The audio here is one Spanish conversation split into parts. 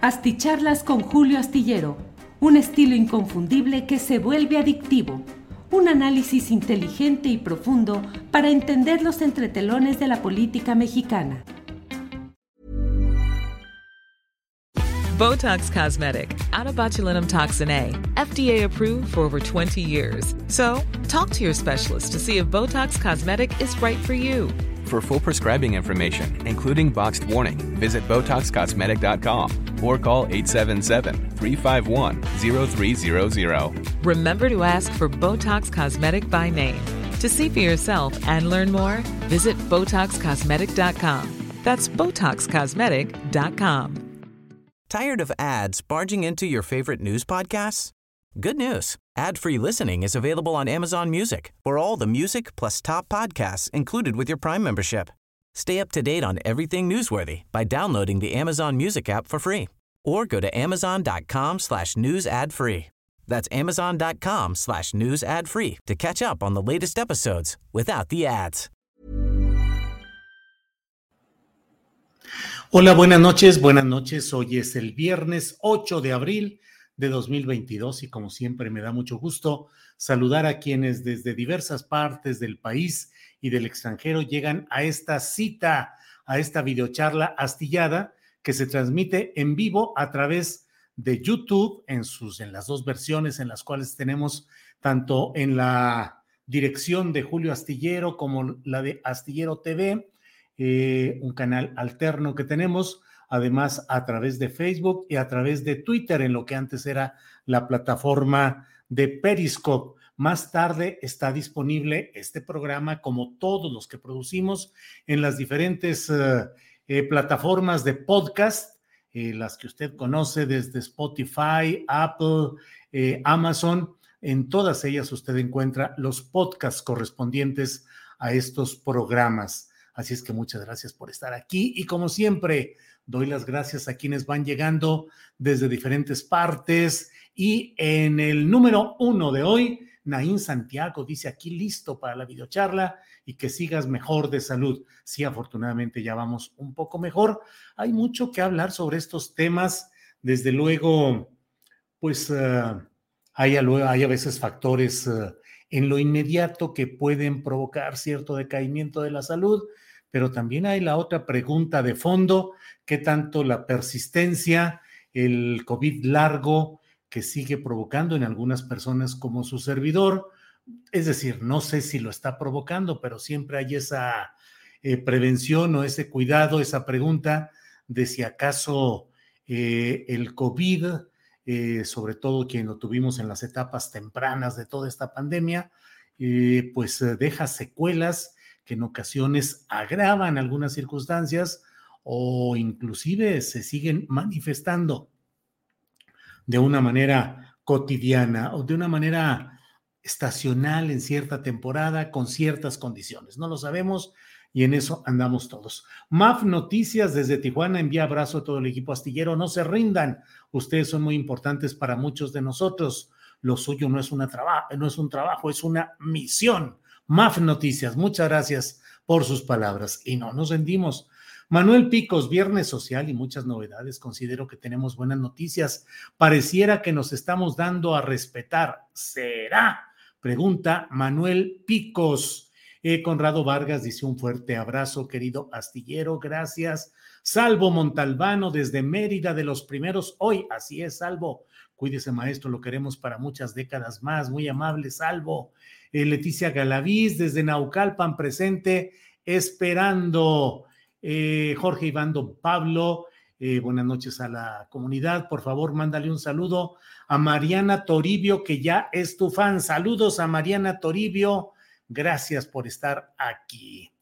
Asticharlas con Julio Astillero, un estilo inconfundible que se vuelve adictivo, un análisis inteligente y profundo para entender los entretelones de la política mexicana. Botox Cosmetic, out of botulinum toxin A, FDA approved for over 20 years. So, talk to your specialist to see if Botox Cosmetic is right for you. For full prescribing information, including boxed warning, visit BotoxCosmetic.com or call 877-351-0300. Remember to ask for Botox Cosmetic by name. To see for yourself and learn more, visit BotoxCosmetic.com. That's BotoxCosmetic.com. Tired of ads barging into your favorite news podcasts? Good news. Ad-free listening is available on Amazon Music for all the music plus top podcasts included with your Prime membership. Stay up to date on everything newsworthy by downloading the Amazon Music app for free or go to amazon.com slash news ad free. That's amazon.com slash news ad free to catch up on the latest episodes without the ads. Hola, buenas noches, buenas noches. Hoy es el viernes 8 de abril de 2022 y como siempre me da mucho gusto saludar a quienes desde diversas partes del país y del extranjero llegan a esta cita, a esta videocharla astillada que se transmite en vivo a través de YouTube en sus en las dos versiones en las cuales tenemos tanto en la dirección de Julio Astillero como la de Astillero TV eh, un canal alterno que tenemos, además a través de Facebook y a través de Twitter, en lo que antes era la plataforma de Periscope. Más tarde está disponible este programa, como todos los que producimos, en las diferentes eh, eh, plataformas de podcast, las que usted conoce desde Spotify, Apple, Amazon. En todas ellas usted encuentra los podcasts correspondientes a estos programas. Así es que muchas gracias por estar aquí y como siempre, doy las gracias a quienes van llegando desde diferentes partes y en el número uno de hoy, Naín Santiago dice aquí listo para la videocharla y que sigas mejor de salud. Sí, afortunadamente ya vamos un poco mejor. Hay mucho que hablar sobre estos temas. Desde luego, pues uh, hay, a, veces factores uh, en lo inmediato que pueden provocar cierto decaimiento de la salud pero también hay la otra pregunta de fondo, ¿qué tanto la persistencia, el COVID largo que sigue provocando en algunas personas como su servidor? Es decir, no sé si lo está provocando, pero siempre hay esa eh, prevención o ese cuidado, esa pregunta de si acaso eh, el COVID, eh, sobre todo quien lo tuvimos en las etapas tempranas de toda esta pandemia, pues deja secuelas que en ocasiones agravan algunas circunstancias o inclusive se siguen manifestando de una manera cotidiana o de una manera estacional en cierta temporada con ciertas condiciones. No lo sabemos y en eso andamos todos. MAF Noticias desde Tijuana envía abrazo a todo el equipo astillero. No se rindan. Ustedes son muy importantes para muchos de nosotros. Lo suyo no es, una no es un trabajo, es una misión. MAF Noticias, muchas gracias por sus palabras. Y no nos rendimos. Manuel Picos, Viernes Social y muchas novedades. Considero que tenemos buenas noticias. Pareciera que nos estamos dando a respetar. ¿Será? Pregunta Manuel Picos. Eh, Conrado Vargas dice un fuerte abrazo, querido astillero. Gracias. Salvo Montalbano desde Mérida de los primeros hoy. Así es, Salvo. Cuídese, maestro, lo queremos para muchas décadas más. Muy amable, Salvo. Eh, Leticia Galaviz desde Naucalpan presente, esperando. Eh, Jorge Ivando Pablo, eh, buenas noches a la comunidad. Por favor, mándale un saludo a Mariana Toribio, que ya es tu fan. Saludos a Mariana Toribio. Gracias por estar aquí.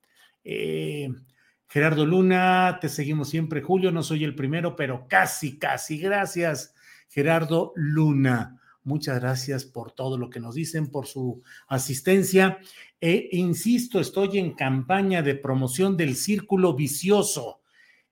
Gerardo Luna, te seguimos siempre, Julio. No soy el primero, pero casi, casi. Gracias, Gerardo Luna. Muchas gracias por todo lo que nos dicen, por su asistencia. E insisto, estoy en campaña de promoción del círculo vicioso.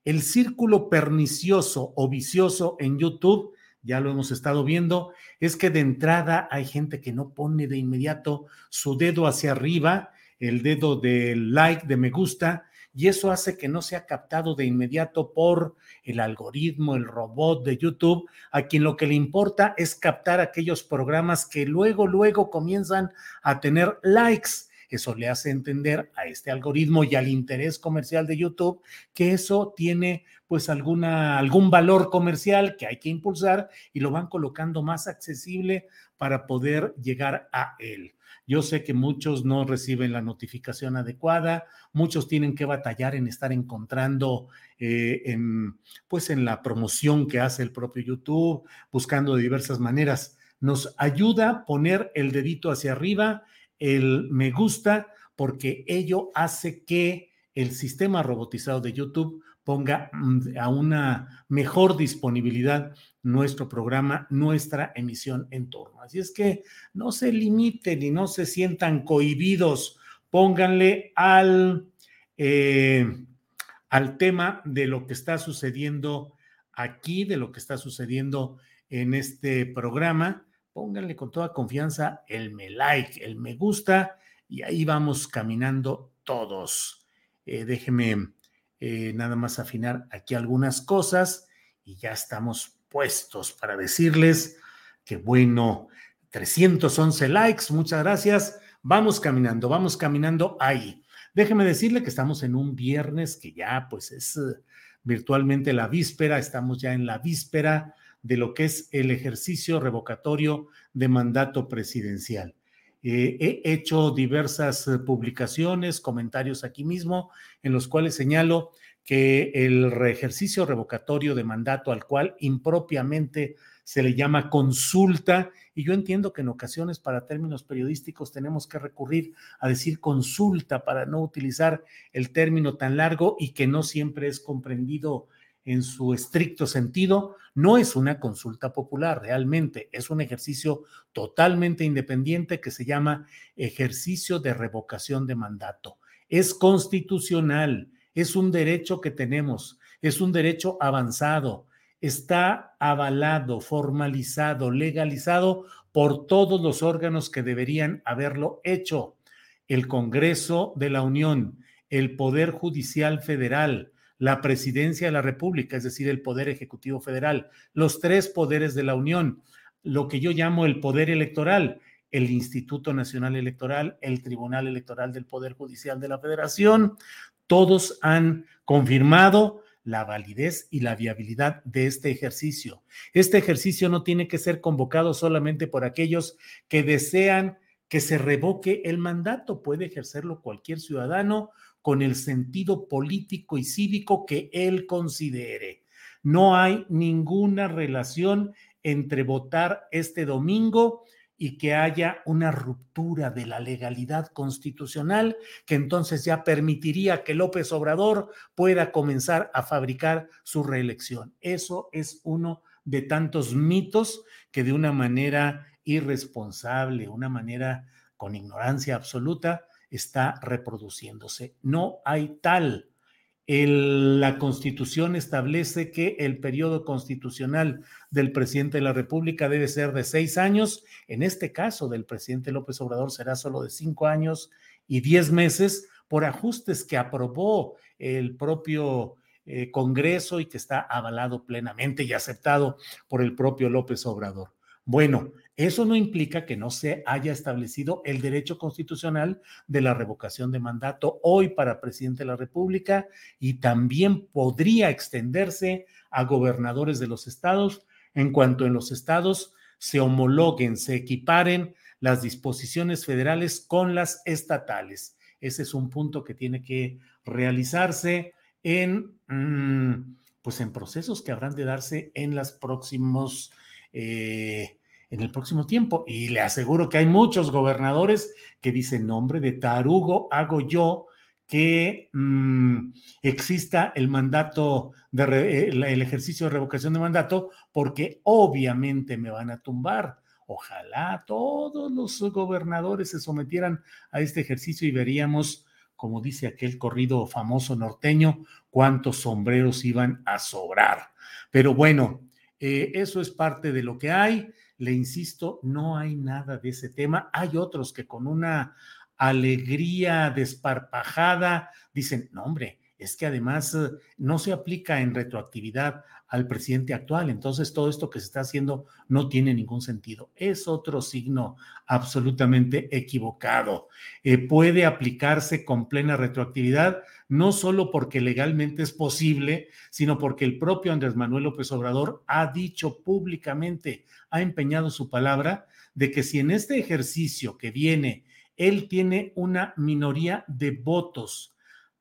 El círculo pernicioso o vicioso en YouTube, ya lo hemos estado viendo, es que de entrada hay gente que no pone de inmediato su dedo hacia arriba, el dedo del like, de me gusta, y eso hace que no sea captado de inmediato por el algoritmo, el robot de YouTube, a quien lo que le importa es captar aquellos programas que luego, luego comienzan a tener likes. Eso le hace entender a este algoritmo y al interés comercial de YouTube que eso tiene pues alguna, algún valor comercial que hay que impulsar y lo van colocando más accesible para poder llegar a él. Yo sé que muchos no reciben la notificación adecuada, muchos tienen que batallar en estar encontrando eh, en, pues en la promoción que hace el propio YouTube, buscando de diversas maneras. Nos ayuda poner el dedito hacia arriba, el me gusta, porque ello hace que el sistema robotizado de YouTube ponga mm, a una mejor disponibilidad nuestro programa, nuestra emisión en torno. Así es que no se limiten y no se sientan cohibidos, pónganle al, eh, al tema de lo que está sucediendo aquí, de lo que está sucediendo en este programa, pónganle con toda confianza el me like, el me gusta y ahí vamos caminando todos. Eh, déjeme eh, nada más afinar aquí algunas cosas y ya estamos puestos para decirles que bueno, 311 likes, muchas gracias. Vamos caminando, vamos caminando ahí. Déjeme decirle que estamos en un viernes que ya pues es eh, virtualmente la víspera, estamos ya en la víspera de lo que es el ejercicio revocatorio de mandato presidencial. Eh, he hecho diversas eh, publicaciones, comentarios aquí mismo, en los cuales señalo que el ejercicio revocatorio de mandato al cual impropiamente se le llama consulta, y yo entiendo que en ocasiones para términos periodísticos tenemos que recurrir a decir consulta para no utilizar el término tan largo y que no siempre es comprendido en su estricto sentido, no es una consulta popular realmente, es un ejercicio totalmente independiente que se llama ejercicio de revocación de mandato. Es constitucional, es un derecho que tenemos, es un derecho avanzado, está avalado, formalizado, legalizado por todos los órganos que deberían haberlo hecho. El Congreso de la Unión, el Poder Judicial Federal, la presidencia de la República, es decir, el Poder Ejecutivo Federal, los tres poderes de la Unión, lo que yo llamo el Poder Electoral, el Instituto Nacional Electoral, el Tribunal Electoral del Poder Judicial de la Federación, todos han confirmado la validez y la viabilidad de este ejercicio. Este ejercicio no tiene que ser convocado solamente por aquellos que desean que se revoque el mandato, puede ejercerlo cualquier ciudadano con el sentido político y cívico que él considere. No hay ninguna relación entre votar este domingo y que haya una ruptura de la legalidad constitucional que entonces ya permitiría que López Obrador pueda comenzar a fabricar su reelección. Eso es uno de tantos mitos que de una manera irresponsable, una manera con ignorancia absoluta, está reproduciéndose. No hay tal. la constitución establece que el periodo constitucional del presidente de la República debe ser de seis años. En este caso del presidente López Obrador será solo de cinco años y diez meses por ajustes que aprobó el propio eh, Congreso y que está avalado plenamente y aceptado por el propio López Obrador. Bueno, eso no implica que no se haya establecido el derecho constitucional de la revocación de mandato hoy para presidente de la República y también podría extenderse a gobernadores de los estados en cuanto en los estados se homologuen, se equiparen las disposiciones federales con las estatales. Ese es un punto que tiene que realizarse en, mm, pues en procesos que habrán de darse en los próximos eh, en el próximo tiempo. Y le aseguro que hay muchos gobernadores que dicen, nombre de tarugo hago yo que mm, exista el mandato, de el ejercicio de revocación de mandato, porque obviamente me van a tumbar. Ojalá todos los gobernadores se sometieran a este ejercicio y veríamos, como dice aquel corrido famoso norteño, cuántos sombreros iban a sobrar. Pero bueno, eh, eso es parte de lo que hay. Le insisto, no hay nada de ese tema. Hay otros que con una alegría desparpajada dicen, no hombre, es que además eh, no se aplica en retroactividad al presidente actual. Entonces, todo esto que se está haciendo no tiene ningún sentido. Es otro signo absolutamente equivocado. Eh, puede aplicarse con plena retroactividad, no solo porque legalmente es posible, sino porque el propio Andrés Manuel López Obrador ha dicho públicamente, ha empeñado su palabra de que si en este ejercicio que viene él tiene una minoría de votos,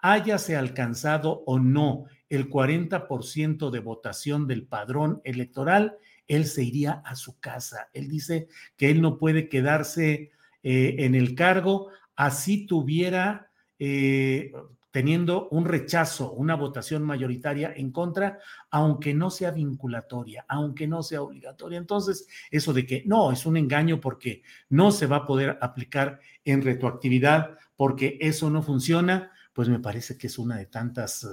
hayase alcanzado o no el 40% de votación del padrón electoral, él se iría a su casa. Él dice que él no puede quedarse eh, en el cargo así tuviera eh, teniendo un rechazo, una votación mayoritaria en contra, aunque no sea vinculatoria, aunque no sea obligatoria. Entonces, eso de que no, es un engaño porque no se va a poder aplicar en retroactividad, porque eso no funciona, pues me parece que es una de tantas, eh,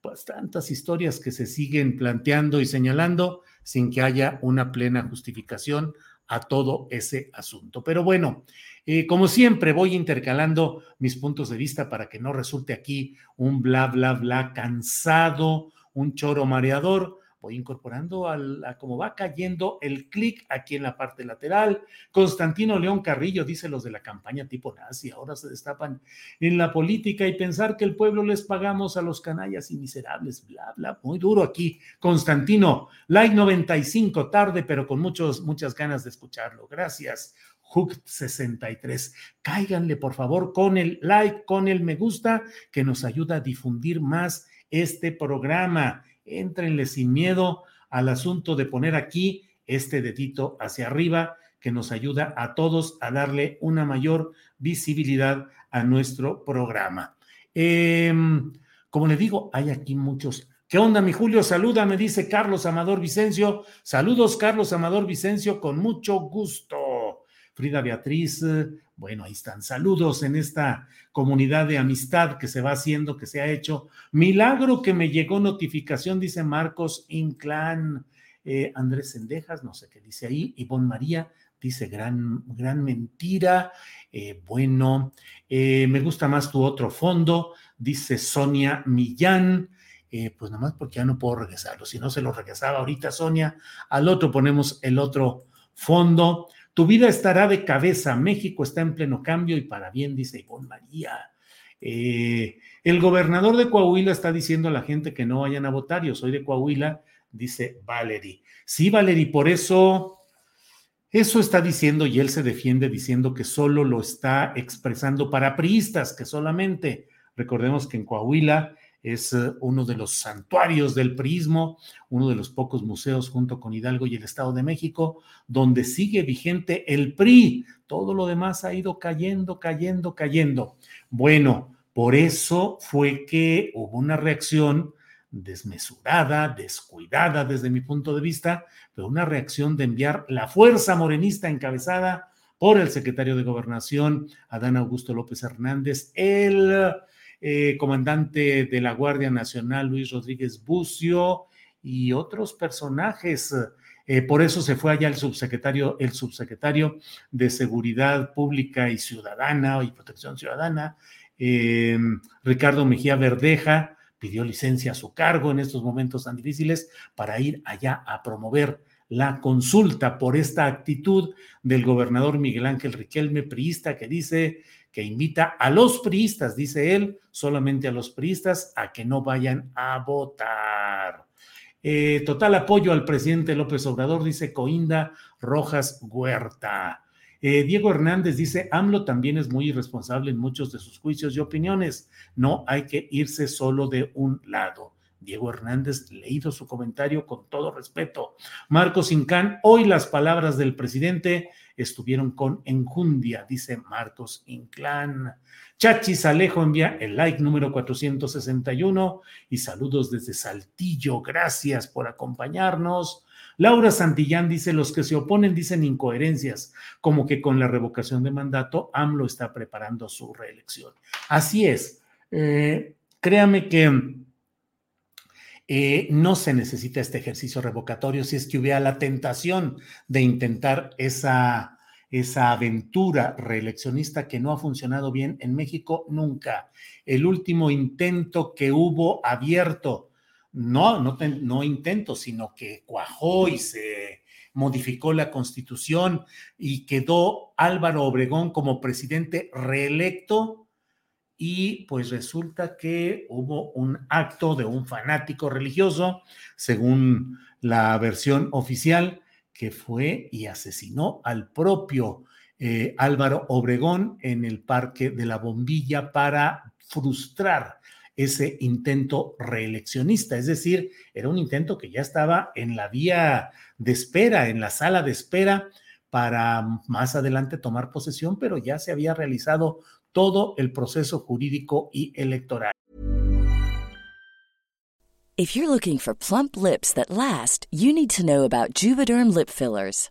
pues tantas historias que se siguen planteando y señalando sin que haya una plena justificación a todo ese asunto. Pero bueno, eh, como siempre, voy intercalando mis puntos de vista para que no resulte aquí un bla, bla, bla cansado, un choro mareador. Voy incorporando al, a cómo va cayendo el clic aquí en la parte lateral. Constantino León Carrillo dice los de la campaña tipo nazi, ahora se destapan en la política y pensar que el pueblo les pagamos a los canallas y miserables, bla, bla, muy duro aquí. Constantino, like 95, tarde, pero con muchos, muchas ganas de escucharlo. Gracias. Hook63. Cáiganle, por favor, con el like, con el me gusta, que nos ayuda a difundir más este programa. Éntrenle sin miedo al asunto de poner aquí este dedito hacia arriba, que nos ayuda a todos a darle una mayor visibilidad a nuestro programa. Em, como le digo, hay aquí muchos ¿Qué onda, mi Julio? Saluda, me dice Carlos Amador Vicencio. Saludos, Carlos Amador Vicencio, con mucho gusto. Frida Beatriz, bueno, ahí están. Saludos en esta comunidad de amistad que se va haciendo, que se ha hecho. Milagro que me llegó notificación, dice Marcos Inclán. Eh, Andrés Sendejas, no sé qué dice ahí. Ivonne María dice gran, gran mentira. Eh, bueno, eh, me gusta más tu otro fondo, dice Sonia Millán. pues nada más porque ya no puedo regresarlo. Si no se lo regresaba ahorita, Sonia, al otro ponemos el otro fondo. Tu vida estará de cabeza. México está en pleno cambio y para bien, dice Ivonne María. Eh, el gobernador de Coahuila está diciendo a la gente que no vayan a votar. Yo soy de Coahuila, dice Valery. Sí, Valery, por eso, eso está diciendo y él se defiende diciendo que solo lo está expresando para priistas, que solamente, recordemos que en Coahuila es eh, uno de los santuarios del prismo, uno de los pocos museos junto con Hidalgo y el Estado de México, donde sigue vigente el PRI. Todo lo demás ha ido cayendo, cayendo, cayendo. Bueno, por eso fue que hubo una reacción desmesurada, descuidada desde mi punto de vista, pero una reacción de enviar la fuerza morenista encabezada por el secretario de Gobernación, Adán Augusto López Hernández, el eh, comandante de la Guardia Nacional Luis Rodríguez Bucio y otros personajes. Eh, por eso se fue allá el subsecretario, el subsecretario de Seguridad Pública y Ciudadana y Protección Ciudadana, eh, Ricardo Mejía Verdeja, pidió licencia a su cargo en estos momentos tan difíciles para ir allá a promover la consulta por esta actitud del gobernador Miguel Ángel Riquelme, priista, que dice que invita a los priistas, dice él, solamente a los priistas, a que no vayan a votar. Eh, total apoyo al presidente López Obrador, dice Coinda Rojas Huerta. Eh, Diego Hernández dice, AMLO también es muy irresponsable en muchos de sus juicios y opiniones. No hay que irse solo de un lado. Diego Hernández, leído su comentario con todo respeto. Marcos Incán, hoy las palabras del presidente estuvieron con enjundia, dice Marcos Inclán. Chachis Alejo envía el like número 461 y saludos desde Saltillo. Gracias por acompañarnos. Laura Santillán dice, los que se oponen dicen incoherencias, como que con la revocación de mandato AMLO está preparando su reelección. Así es. Eh, créame que eh, no se necesita este ejercicio revocatorio si es que hubiera la tentación de intentar esa, esa aventura reeleccionista que no ha funcionado bien en México nunca. El último intento que hubo abierto, no, no, no intento, sino que cuajó y se modificó la constitución y quedó Álvaro Obregón como presidente reelecto y pues resulta que hubo un acto de un fanático religioso, según la versión oficial, que fue y asesinó al propio eh, Álvaro Obregón en el Parque de la Bombilla para frustrar ese intento reeleccionista. Es decir, era un intento que ya estaba en la vía de espera, en la sala de espera para más adelante tomar posesión, pero ya se había realizado todo el proceso jurídico y electoral. If you're looking for plump lips that last, you need to know about Juvederm lip fillers.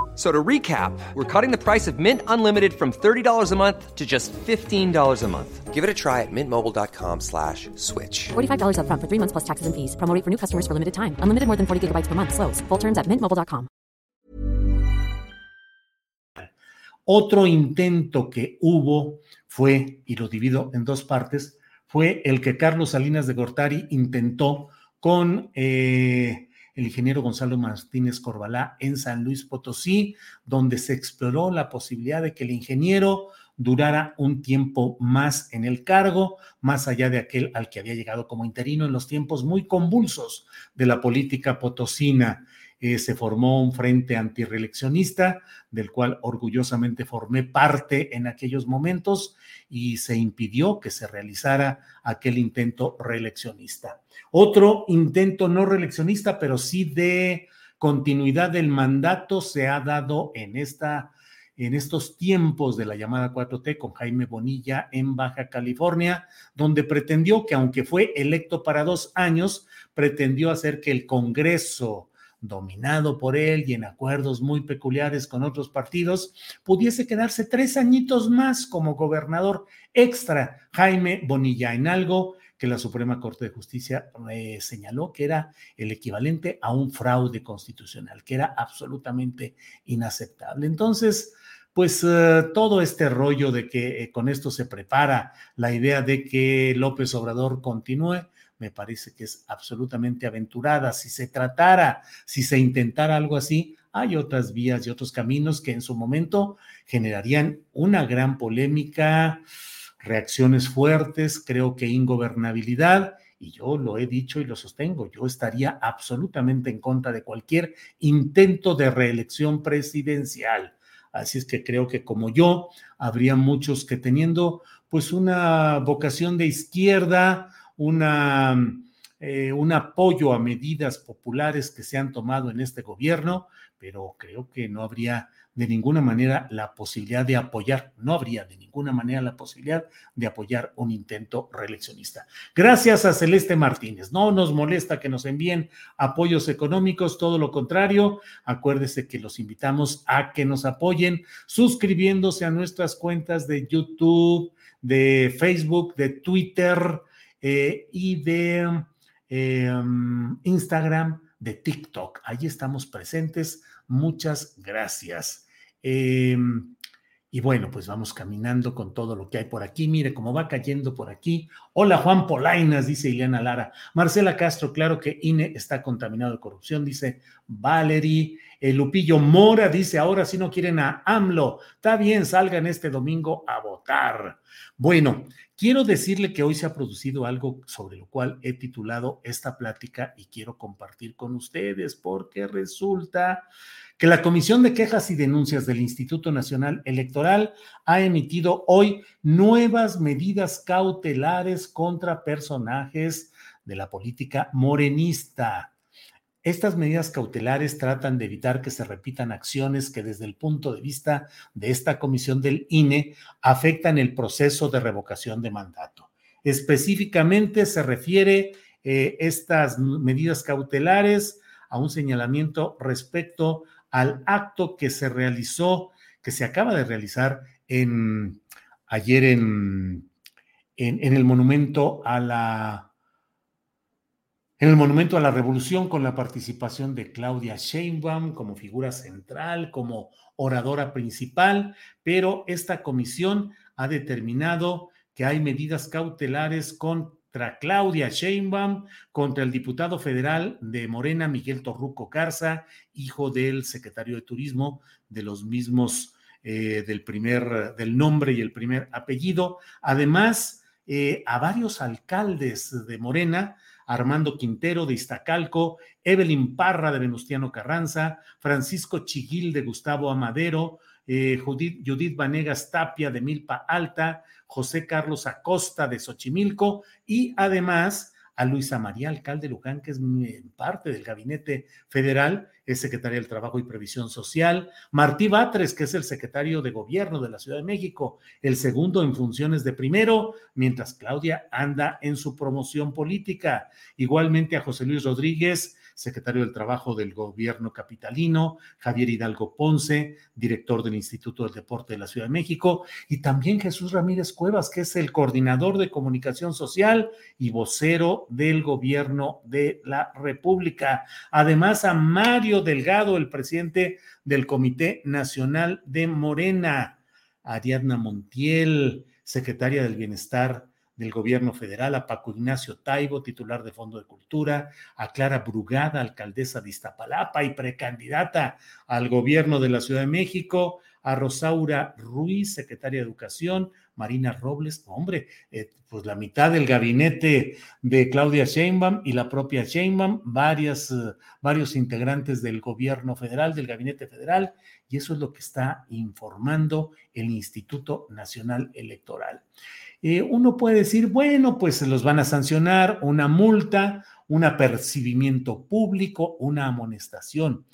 So to recap, we're cutting the price of Mint Unlimited from $30 a month to just $15 a month. Give it a try at mintmobile.com slash switch. $45 up front for three months plus taxes and fees. Promo rate for new customers for limited time. Unlimited more than 40 gigabytes per month. Slows. Full terms at mintmobile.com. Otro intento que hubo fue, y lo divido en dos partes, fue el que Carlos Salinas de Gortari intentó con... Eh, el ingeniero Gonzalo Martínez Corbalá en San Luis Potosí, donde se exploró la posibilidad de que el ingeniero durara un tiempo más en el cargo, más allá de aquel al que había llegado como interino en los tiempos muy convulsos de la política potosina. Eh, se formó un frente antireeleccionista, del cual orgullosamente formé parte en aquellos momentos, y se impidió que se realizara aquel intento reeleccionista. Otro intento no reeleccionista, pero sí de continuidad del mandato se ha dado en esta en estos tiempos de la llamada 4T con Jaime Bonilla en Baja California, donde pretendió que aunque fue electo para dos años, pretendió hacer que el Congreso dominado por él y en acuerdos muy peculiares con otros partidos, pudiese quedarse tres añitos más como gobernador extra Jaime Bonilla en algo que la Suprema Corte de Justicia eh, señaló que era el equivalente a un fraude constitucional, que era absolutamente inaceptable. Entonces, pues eh, todo este rollo de que eh, con esto se prepara la idea de que López Obrador continúe, me parece que es absolutamente aventurada. Si se tratara, si se intentara algo así, hay otras vías y otros caminos que en su momento generarían una gran polémica reacciones fuertes, creo que ingobernabilidad, y yo lo he dicho y lo sostengo, yo estaría absolutamente en contra de cualquier intento de reelección presidencial. Así es que creo que como yo, habría muchos que teniendo pues una vocación de izquierda, eh, un apoyo a medidas populares que se han tomado en este gobierno, pero creo que no habría de ninguna manera la posibilidad de apoyar, no habría de ninguna manera la posibilidad de apoyar un intento reeleccionista. Gracias a Celeste Martínez. No nos molesta que nos envíen apoyos económicos, todo lo contrario. Acuérdese que los invitamos a que nos apoyen suscribiéndose a nuestras cuentas de YouTube, de Facebook, de Twitter eh, y de eh, Instagram de TikTok. Allí estamos presentes. Muchas gracias. Em, y bueno, pues vamos caminando con todo lo que hay por aquí. Mire cómo va cayendo por aquí. Hola Juan Polainas, dice Ileana Lara. Marcela Castro, claro que INE está contaminado de corrupción, dice Valerie. El Lupillo Mora dice, ahora si no quieren a AMLO, está bien, salgan este domingo a votar. Bueno, quiero decirle que hoy se ha producido algo sobre lo cual he titulado esta plática y quiero compartir con ustedes porque resulta que la Comisión de Quejas y Denuncias del Instituto Nacional Electoral ha emitido hoy nuevas medidas cautelares contra personajes de la política morenista. Estas medidas cautelares tratan de evitar que se repitan acciones que desde el punto de vista de esta comisión del INE afectan el proceso de revocación de mandato. Específicamente se refiere eh, estas medidas cautelares a un señalamiento respecto al acto que se realizó, que se acaba de realizar en, ayer en, en, el monumento a la en el Monumento a la Revolución con la participación de Claudia Sheinbaum como figura central, como oradora principal, pero esta comisión ha determinado que hay medidas cautelares con contra Claudia Sheinbaum, contra el diputado federal de Morena, Miguel Torruco Garza, hijo del secretario de Turismo, de los mismos eh, del primer, del nombre y el primer apellido. Además, eh, a varios alcaldes de Morena, Armando Quintero de Iztacalco, Evelyn Parra de Venustiano Carranza, Francisco Chiguil de Gustavo Amadero, eh, Judith, Judith Vanegas Tapia de Milpa Alta, José Carlos Acosta de Xochimilco y además a Luisa María Alcalde Luján, que es parte del gabinete federal, es secretaria del Trabajo y Previsión Social, Martí Batres, que es el secretario de Gobierno de la Ciudad de México, el segundo en funciones de primero, mientras Claudia anda en su promoción política. Igualmente a José Luis Rodríguez, secretario del Trabajo del Gobierno Capitalino, Javier Hidalgo Ponce, director del Instituto del Deporte de la Ciudad de México, y también Jesús Ramírez Cuevas, que es el coordinador de comunicación social y vocero del Gobierno de la República. Además, a Mario Delgado, el presidente del Comité Nacional de Morena, Ariadna Montiel, secretaria del Bienestar del gobierno federal, a Paco Ignacio Taibo, titular de Fondo de Cultura, a Clara Brugada, alcaldesa de Iztapalapa y precandidata al gobierno de la Ciudad de México, a Rosaura Ruiz, secretaria de Educación, Marina Robles, hombre, eh, pues la mitad del gabinete de Claudia Sheinbaum y la propia Sheinbaum, eh, varios integrantes del gobierno federal, del gabinete federal, y eso es lo que está informando el Instituto Nacional Electoral. Eh, uno puede decir, bueno, pues se los van a sancionar, una multa, un apercibimiento público, una amonestación.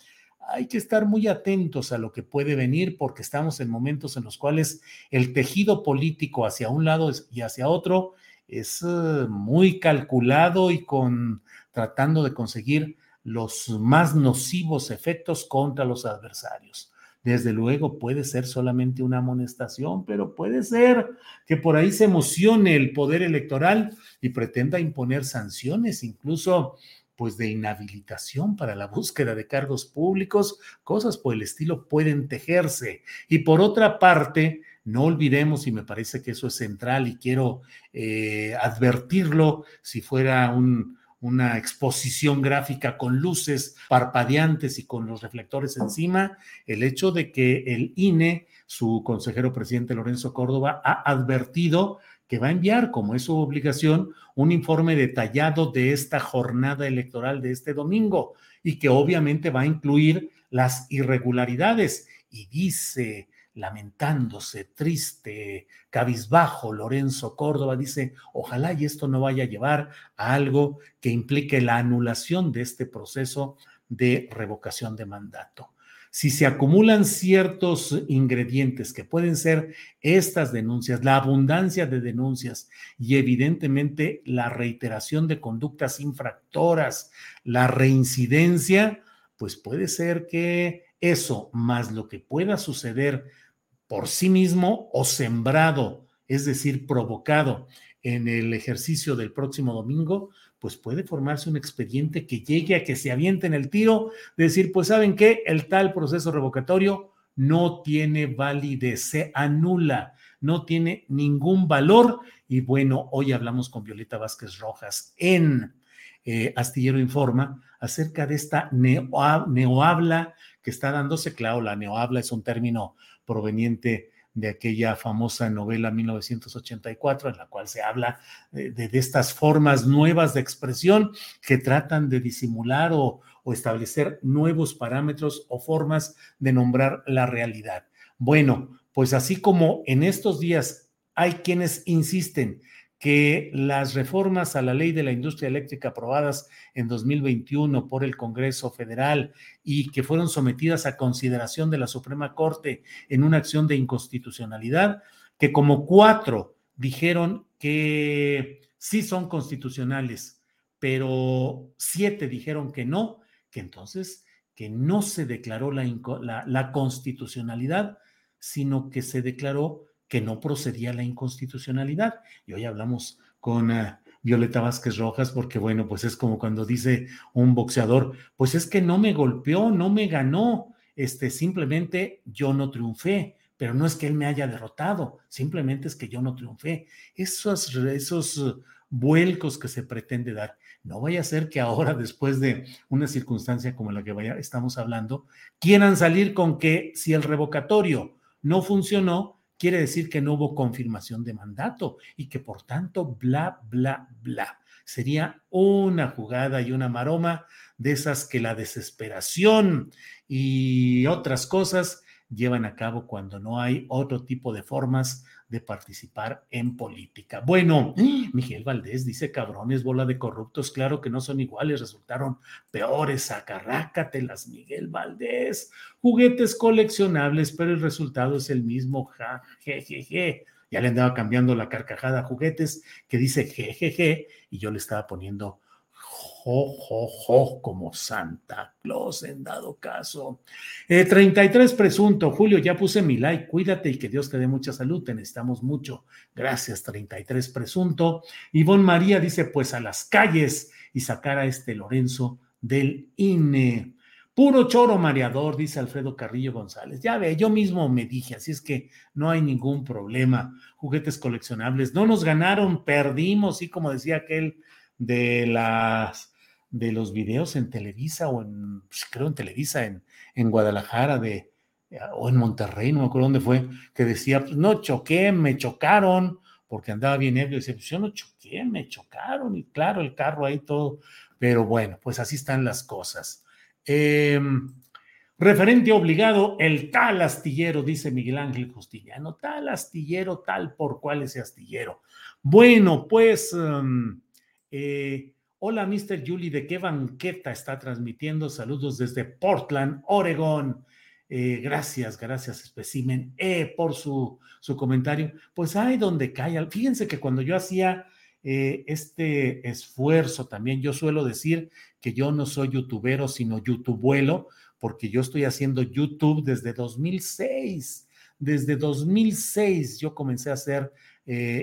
Hay que estar muy atentos a lo que puede venir porque estamos en momentos en los cuales el tejido político hacia un lado y hacia otro es eh, muy calculado y con tratando de conseguir los más nocivos efectos contra los adversarios. Desde luego puede ser solamente una amonestación, pero puede ser que por ahí se emocione el poder electoral y pretenda imponer sanciones, incluso pues de inhabilitación para la búsqueda de cargos públicos, cosas por el estilo pueden tejerse. Y por otra parte, no olvidemos, y me parece que eso es central y quiero eh, advertirlo si fuera un, una exposición gráfica con luces parpadeantes y con los reflectores encima, el hecho de que el INE, su consejero presidente Lorenzo Córdoba, ha advertido que va a enviar, como es su obligación, un informe detallado de esta jornada electoral de este domingo y que obviamente va a incluir las irregularidades. Y dice lamentándose, triste, cabizbajo, Lorenzo Córdoba dice, ojalá y esto no vaya a llevar a algo que implique la anulación de este proceso de revocación de mandato. Si se acumulan ciertos ingredientes que pueden ser estas denuncias, la abundancia de denuncias y evidentemente la reiteración de conductas infractoras, la reincidencia, pues puede ser que eso, más lo que pueda suceder por sí mismo o sembrado es decir, provocado en el ejercicio del próximo domingo, pues puede formarse un expediente que llegue a que se avienten el tiro, de decir, pues saben qué, el tal proceso revocatorio no tiene validez, se anula, no tiene ningún valor. Y bueno, hoy hablamos con Violeta Vázquez Rojas en eh, Astillero Informa acerca de esta neohabla que está dándose. Claro, la neohabla es un término proveniente de aquella famosa novela 1984, en la cual se habla de, estas formas nuevas de expresión que tratan de disimular o establecer nuevos parámetros o formas de nombrar la realidad. Bueno, pues así como en estos días hay quienes insisten que las reformas a la ley de la industria eléctrica aprobadas en 2021 por el Congreso Federal y que fueron sometidas a consideración de la Suprema Corte en una acción de inconstitucionalidad, que como cuatro dijeron que sí son constitucionales, pero siete dijeron que no, que entonces que no se declaró la, la, la constitucionalidad, sino que se declaró que no procedía la inconstitucionalidad. Y hoy hablamos con uh, Violeta Vázquez Rojas porque, bueno, pues es como cuando dice un boxeador, pues es que no me golpeó, no me ganó, este, simplemente yo no triunfé, pero no es que él me haya derrotado, simplemente es que yo no triunfé. Esos, esos vuelcos que se pretende dar. No vaya a ser que ahora, después de una circunstancia como la que vaya, estamos hablando, quieran salir con que si el revocatorio no funcionó, quiere decir que no hubo confirmación de mandato y que por tanto, bla, bla, bla. Sería una jugada y una maroma de esas que la desesperación y otras cosas llevan a cabo cuando no hay otro tipo de formas de participar en política. Bueno, Miguel Valdés dice, cabrones, bola de corruptos, claro que no son iguales, resultaron peores, acarrácatelas, Miguel Valdés. Juguetes coleccionables, pero el resultado es el mismo, ja, je, Ya le andaba cambiando la carcajada a juguetes que dice jejeje y yo le estaba poniendo jo, jo, jo, como Santa Claus en dado caso. 33 eh, presunto, Julio, ya puse mi like, cuídate y que Dios te dé mucha salud, te necesitamos mucho. Gracias, 33 presunto. Ivonne María dice, pues a las calles y sacar a este Lorenzo del INE. Puro choro mareador, dice Alfredo Carrillo González. Ya ve, yo mismo me dije, así es que no hay ningún problema. Juguetes coleccionables, no nos ganaron, perdimos, y como decía aquel de las de los videos en Televisa o en, pues, creo en Televisa, en, en Guadalajara de, o en Monterrey, no me acuerdo dónde fue, que decía, pues no choqué, me chocaron, porque andaba bien ebrio, decía, pues yo no choqué, me chocaron, y claro, el carro ahí todo, pero bueno, pues así están las cosas. Em, referente obligado, el tal astillero, dice Miguel Ángel Justiniano, tal astillero, tal por cual ese astillero. Bueno, pues... Em, eh, Hola, Mr. Julie, ¿de qué banqueta está transmitiendo? Saludos desde Portland, Oregon. Eh, gracias, gracias, Specimen, eh, por su, su comentario. Pues hay donde cae. Fíjense que cuando yo hacía eh, este esfuerzo también, yo suelo decir que yo no soy youtubero, sino youtubuelo, porque yo estoy haciendo YouTube desde 2006. Desde 2006 yo comencé a hacer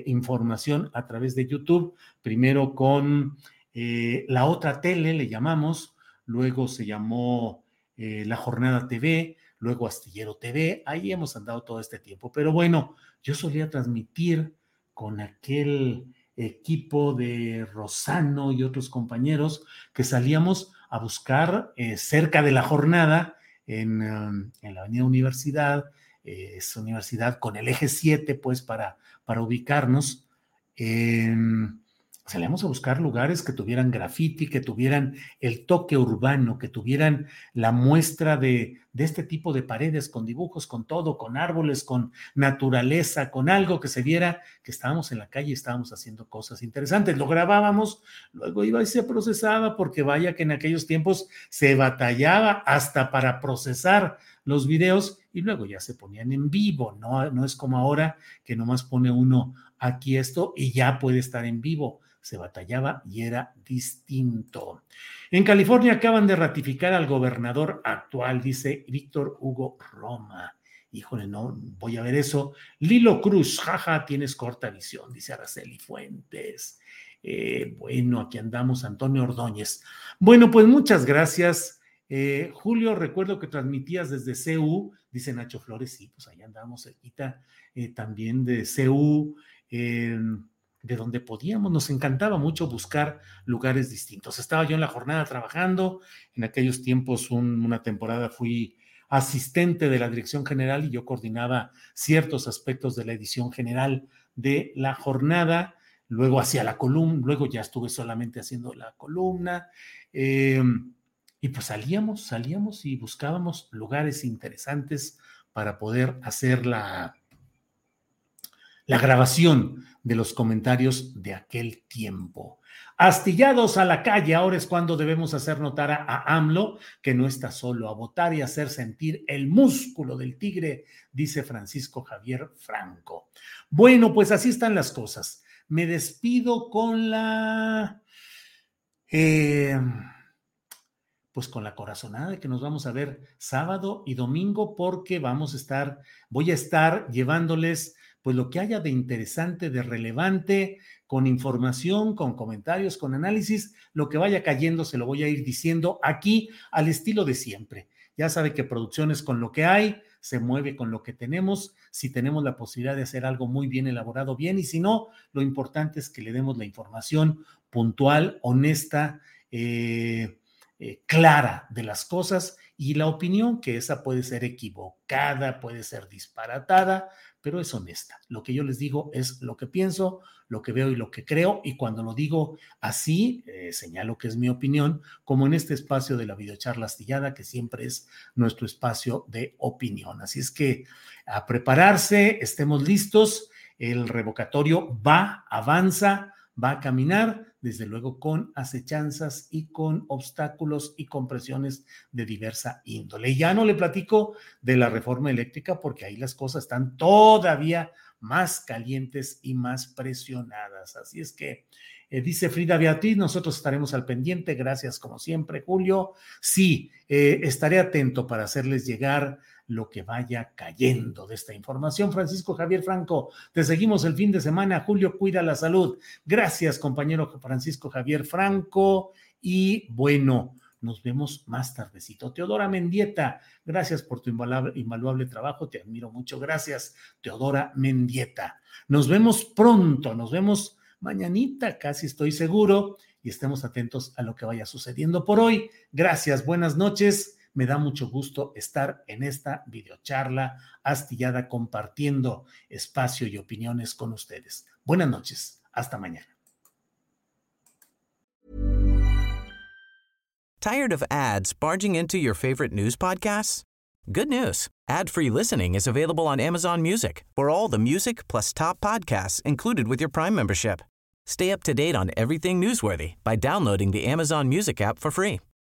información a través de YouTube, primero con eh, la otra tele le llamamos, luego se llamó eh, La Jornada TV, luego Astillero TV, ahí hemos andado todo este tiempo. Pero bueno, yo solía transmitir con aquel equipo de Rosano y otros compañeros que salíamos a buscar eh, cerca de la jornada en, um, la Avenida Universidad, es universidad con el eje 7, pues para, para ubicarnos. en salíamos a buscar lugares que tuvieran graffiti, que tuvieran el toque urbano, que tuvieran la muestra de, este tipo de paredes con dibujos, con todo, con árboles, con naturaleza, con algo que se viera que estábamos en la calle y estábamos haciendo cosas interesantes. Lo grabábamos, luego iba y se procesaba, porque vaya que en aquellos tiempos se batallaba hasta para procesar los videos y luego ya se ponían en vivo, no, no es como ahora que nomás pone uno aquí esto y ya puede estar en vivo se batallaba y era distinto. En California acaban de ratificar al gobernador actual, dice Víctor Hugo Roma. Híjole, no, voy a ver eso. Lilo Cruz, jaja, tienes corta visión, dice Araceli Fuentes. Eh, bueno, aquí andamos, Antonio Ordóñez. Bueno, pues muchas gracias. Eh, Julio, recuerdo que transmitías desde CU, dice Nacho Flores, sí, pues ahí andamos cerquita eh, también de CU, de donde podíamos, nos encantaba mucho buscar lugares distintos. Estaba yo en la jornada trabajando, en aquellos tiempos una temporada fui asistente de la dirección general y yo coordinaba ciertos aspectos de la edición general de la jornada, luego hacía la columna, luego ya estuve solamente haciendo la columna, em, y pues salíamos, salíamos y buscábamos lugares interesantes para poder hacer la, la grabación de los comentarios de aquel tiempo. Astillados a la calle, ahora es cuando debemos hacer notar a, AMLO que no está solo, a votar y hacer sentir el músculo del tigre, dice Francisco Javier Franco. Bueno, pues así están las cosas. Me despido con la... Eh, pues con la corazonada de que nos vamos a ver sábado y domingo porque vamos a estar, voy a estar llevándoles pues lo que haya de interesante, de relevante, con información, con comentarios, con análisis, lo que vaya cayendo se lo voy a ir diciendo aquí al estilo de siempre. Ya sabe que producciones con lo que hay, se mueve con lo que tenemos, si tenemos la posibilidad de hacer algo muy bien elaborado, bien, y si no, lo importante es que le demos la información puntual, honesta, eh, eh, clara de las cosas y la opinión, que esa puede ser equivocada, puede ser disparatada, pero es honesta. Lo que yo les digo es lo que pienso, lo que veo y lo que creo, y cuando lo digo así, eh, señalo que es mi opinión, como en este espacio de la videocharla astillada, que siempre es nuestro espacio de opinión. Así es que a prepararse, estemos listos, el revocatorio va, avanza, va a caminar, desde luego con acechanzas y con obstáculos y compresiones de diversa índole. Ya no le platico de la reforma eléctrica porque ahí las cosas están todavía más calientes y más presionadas. Así es que, eh, dice Frida Beatriz, nosotros estaremos al pendiente. Gracias como siempre, Julio. Sí, eh, estaré atento para hacerles llegar lo que vaya cayendo de esta información. Francisco Javier Franco, te seguimos el fin de semana. Julio, cuida la salud. Gracias, compañero Francisco Javier Franco. Y bueno, nos vemos más tardecito. Teodora Mendieta, gracias por tu invaluable, trabajo, te admiro mucho. Gracias, Teodora Mendieta. Nos vemos pronto, nos vemos mañanita, casi estoy seguro, y estemos atentos a lo que vaya sucediendo por hoy. Gracias, buenas noches me da mucho gusto estar en esta videocharla astillada compartiendo espacio y opiniones con ustedes. Buenas noches. Hasta mañana. Tired of ads barging into your favorite news podcasts? Good news. Ad-free listening is available on Amazon Music. For all the music plus top podcasts included with your Prime membership. Stay up to date on everything newsworthy by downloading the Amazon Music app for free